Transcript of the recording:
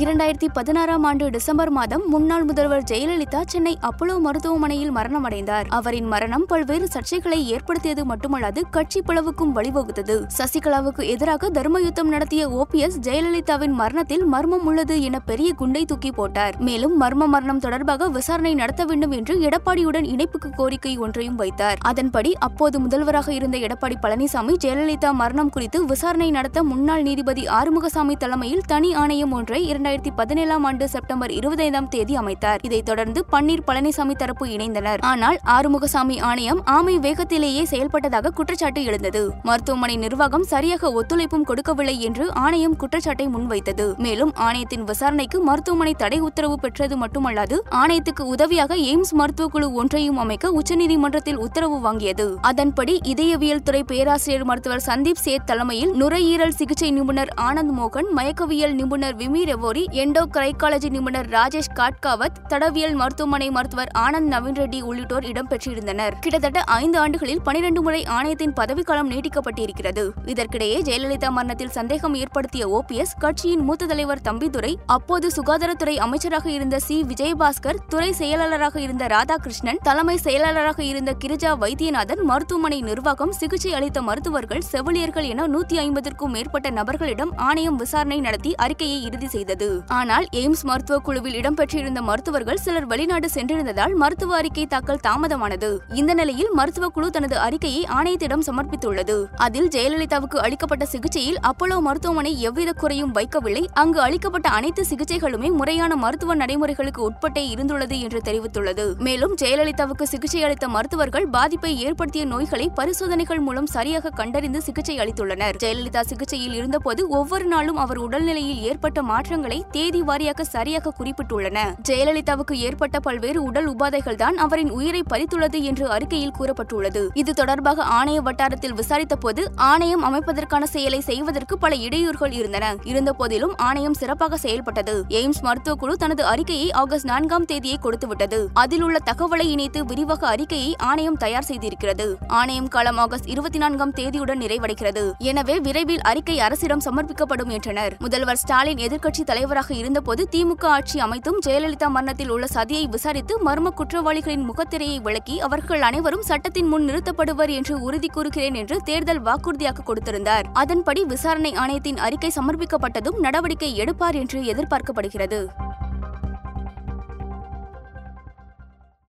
இரண்டாயிரத்தி பதினாறாம் ஆண்டு டிசம்பர் மாதம் முன்னாள் முதல்வர் ஜெயலலிதா சென்னை அப்போலோ மருத்துவமனையில் மரணமடைந்தார். அவரின் மரணம் பல்வேறு சர்ச்சைகளை ஏற்படுத்தியது மட்டுமல்லாது கட்சி பிளவுக்கும் வழிவகுத்தது. சசிகலாவுக்கு எதிராக தர்ம யுத்தம் நடத்திய ஓபிஎஸ் ஜெயலலிதாவின் மரணத்தில் மர்மம் உள்ளது என பெரிய குண்டை தூக்கி போட்டார். மேலும் மர்ம மரணம் தொடர்பாக விசாரணை நடத்த வேண்டும் என்று எடப்பாடியுடன் இணைப்புக்கு கோரிக்கை ஒன்றையும் வைத்தார். அதன்படி அப்போது முதல்வராக இருந்த எடப்பாடி பழனிசாமி ஜெயலலிதா மரணம் குறித்து விசாரணை நடத்த முன்னாள் நீதிபதி ஆறுமுகசாமி தலைமையில் தனி ஆணையம் ஒன்றை இரண்டாயிரத்தி இரண்டாயிரத்தி பதினேழாம் ஆண்டு செப்டம்பர் இருபத்தைந்தாம் தேதி அமைத்தார். இதைத் தொடர்ந்து பன்னீர் பழனிசாமி தரப்பு இணைந்தனர். ஆனால் ஆறுமுகசாமி ஆணையம் ஆமை வேகத்திலேயே செயல்பட்டதாக குற்றச்சாட்டு எழுந்தது. மருத்துவமனை நிர்வாகம் சரியாக ஒத்துழைப்பும் கொடுக்கவில்லை என்று ஆணையம் குற்றச்சாட்டை முன்வைத்தது. மேலும் ஆணையத்தின் விசாரணைக்கு மருத்துவமனை தடை உத்தரவு பெற்றது மட்டுமல்லாது ஆணையத்துக்கு உதவியாக எய்ம்ஸ் மருத்துவக் குழு ஒன்றையும் அமைக்க உச்சநீதிமன்றத்தில் உத்தரவு வாங்கியது. அதன்படி இதயவியல் துறை பேராசிரியர் மருத்துவர் சந்தீப் சேத் தலைமையில் நுரையீரல் சிகிச்சை நிபுணர் ஆனந்த் மோகன் மயக்கவியல் நிபுணர் விமி கோரி எண்டோ கிரைக்காலஜி நிபுணர் ராஜேஷ் காட்காவத் தடவியல் மருத்துவமனை மருத்துவர் ஆனந்த் நவீன் ரெட்டி உள்ளிட்டோர் இடம்பெற்றிருந்தனர் கிட்டத்தட்ட ஐந்து ஆண்டுகளில் பனிரெண்டு முறை ஆணையத்தின் பதவிக்காலம் நீட்டிக்கப்பட்டிருக்கிறது. இதற்கிடையே ஜெயலலிதா மரணத்தில் சந்தேகம் ஏற்படுத்திய ஓபிஎஸ் கட்சியின் மூத்த தலைவர் தம்பிதுரை அப்போது சுகாதாரத்துறை அமைச்சராக இருந்த சி. விஜயபாஸ்கர் துறை செயலாளராக இருந்த ராதாகிருஷ்ணன் தலைமை செயலாளராக இருந்த கிரிஜா வைத்தியநாதன் மருத்துவமனை நிர்வாகம் சிகிச்சை அளித்த மருத்துவர்கள் செவிலியர்கள் என நூத்தி ஐம்பதற்கும் மேற்பட்ட நபர்களிடம் ஆணையம் விசாரணை நடத்தி அறிக்கையை இறுதி செய்தது. ஆனால் எய்ம்ஸ் மருத்துவ குழுவில் இடம்பெற்றிருந்த மருத்துவர்கள் சிலர் வெளிநாடு சென்றிருந்ததால் மருத்துவ அறிக்கை தாக்கல் தாமதமானது. இந்த நிலையில் மருத்துவ குழு தனது அறிக்கையை ஆணையத்திடம் சமர்ப்பித்துள்ளது. அதில் ஜெயலலிதாவுக்கு அளிக்கப்பட்ட சிகிச்சையில் அப்போலோ மருத்துவமனை எவ்வித குறையும் வைக்கவில்லை. அங்கு அளிக்கப்பட்ட அனைத்து சிகிச்சைகளுமே முறையான மருத்துவ நடைமுறைகளுக்கு உட்பட்டே இருந்துள்ளது என்று தெரிவித்துள்ளது. மேலும் ஜெயலலிதாவுக்கு சிகிச்சை அளித்த மருத்துவர்கள் பாதிப்பை ஏற்படுத்திய நோய்களை பரிசோதனைகள் மூலம் சரியாக கண்டறிந்து சிகிச்சை அளித்துள்ளனர். ஜெயலலிதா சிகிச்சையில் இருந்தபோது ஒவ்வொரு நாளும் அவர் உடல்நிலையில் ஏற்பட்ட மாற்றங்கள் தேதி வாரியாக சரியாக குறிப்பிட்டுள்ளன. ஜெயலலிதாவுக்கு ஏற்பட்ட பல்வேறு உடல் உபாதைகள் தான் அவரின் உயிரை பறித்துள்ளது என்று அறிக்கையில் கூறப்பட்டுள்ளது. இது தொடர்பாக ஆணைய வட்டாரத்தில் விசாரித்த போது ஆணையம் அமைப்பதற்கான செயலை செய்வதற்கு பல இடையூறுகள் இருந்தன. இருந்தபோதிலும் ஆணையம் சிறப்பாக செயல்பட்டது. எய்ம்ஸ் மருத்துவக் குழு தனது அறிக்கையை ஆகஸ்ட் நான்காம் தேதியை கொடுத்துவிட்டது. அதில் உள்ள தகவலை இணைத்து விரிவாக அறிக்கையை ஆணையம் தயார் செய்திருக்கிறது. ஆணையம் காலம் ஆகஸ்ட் இருபத்தி நான்காம் தேதியுடன் நிறைவடைகிறது. எனவே விரைவில் அறிக்கை அரசிடம் சமர்ப்பிக்கப்படும் என்றனர். முதல்வர் ஸ்டாலின் எதிர்க்கட்சி தலைவராக இருந்தபோது திமுக ஆட்சி அமைத்தும் ஜெயலலிதா மரணத்தில் உள்ள சதியை விசாரித்து மர்ம குற்றவாளிகளின் முகத்திரையை விளக்கி அவர்கள் அனைவரும் சட்டத்தின் முன் நிறுத்தப்படுவர் என்று உறுதி கூறுகிறேன் என்று தேர்தல் வாக்குறுதியாக கொடுத்திருந்தார். அதன்படி விசாரணை ஆணையத்தின் அறிக்கை சமர்ப்பிக்கப்பட்டதும் நடவடிக்கை எடுப்பார் என்று எதிர்பார்க்கப்படுகிறது.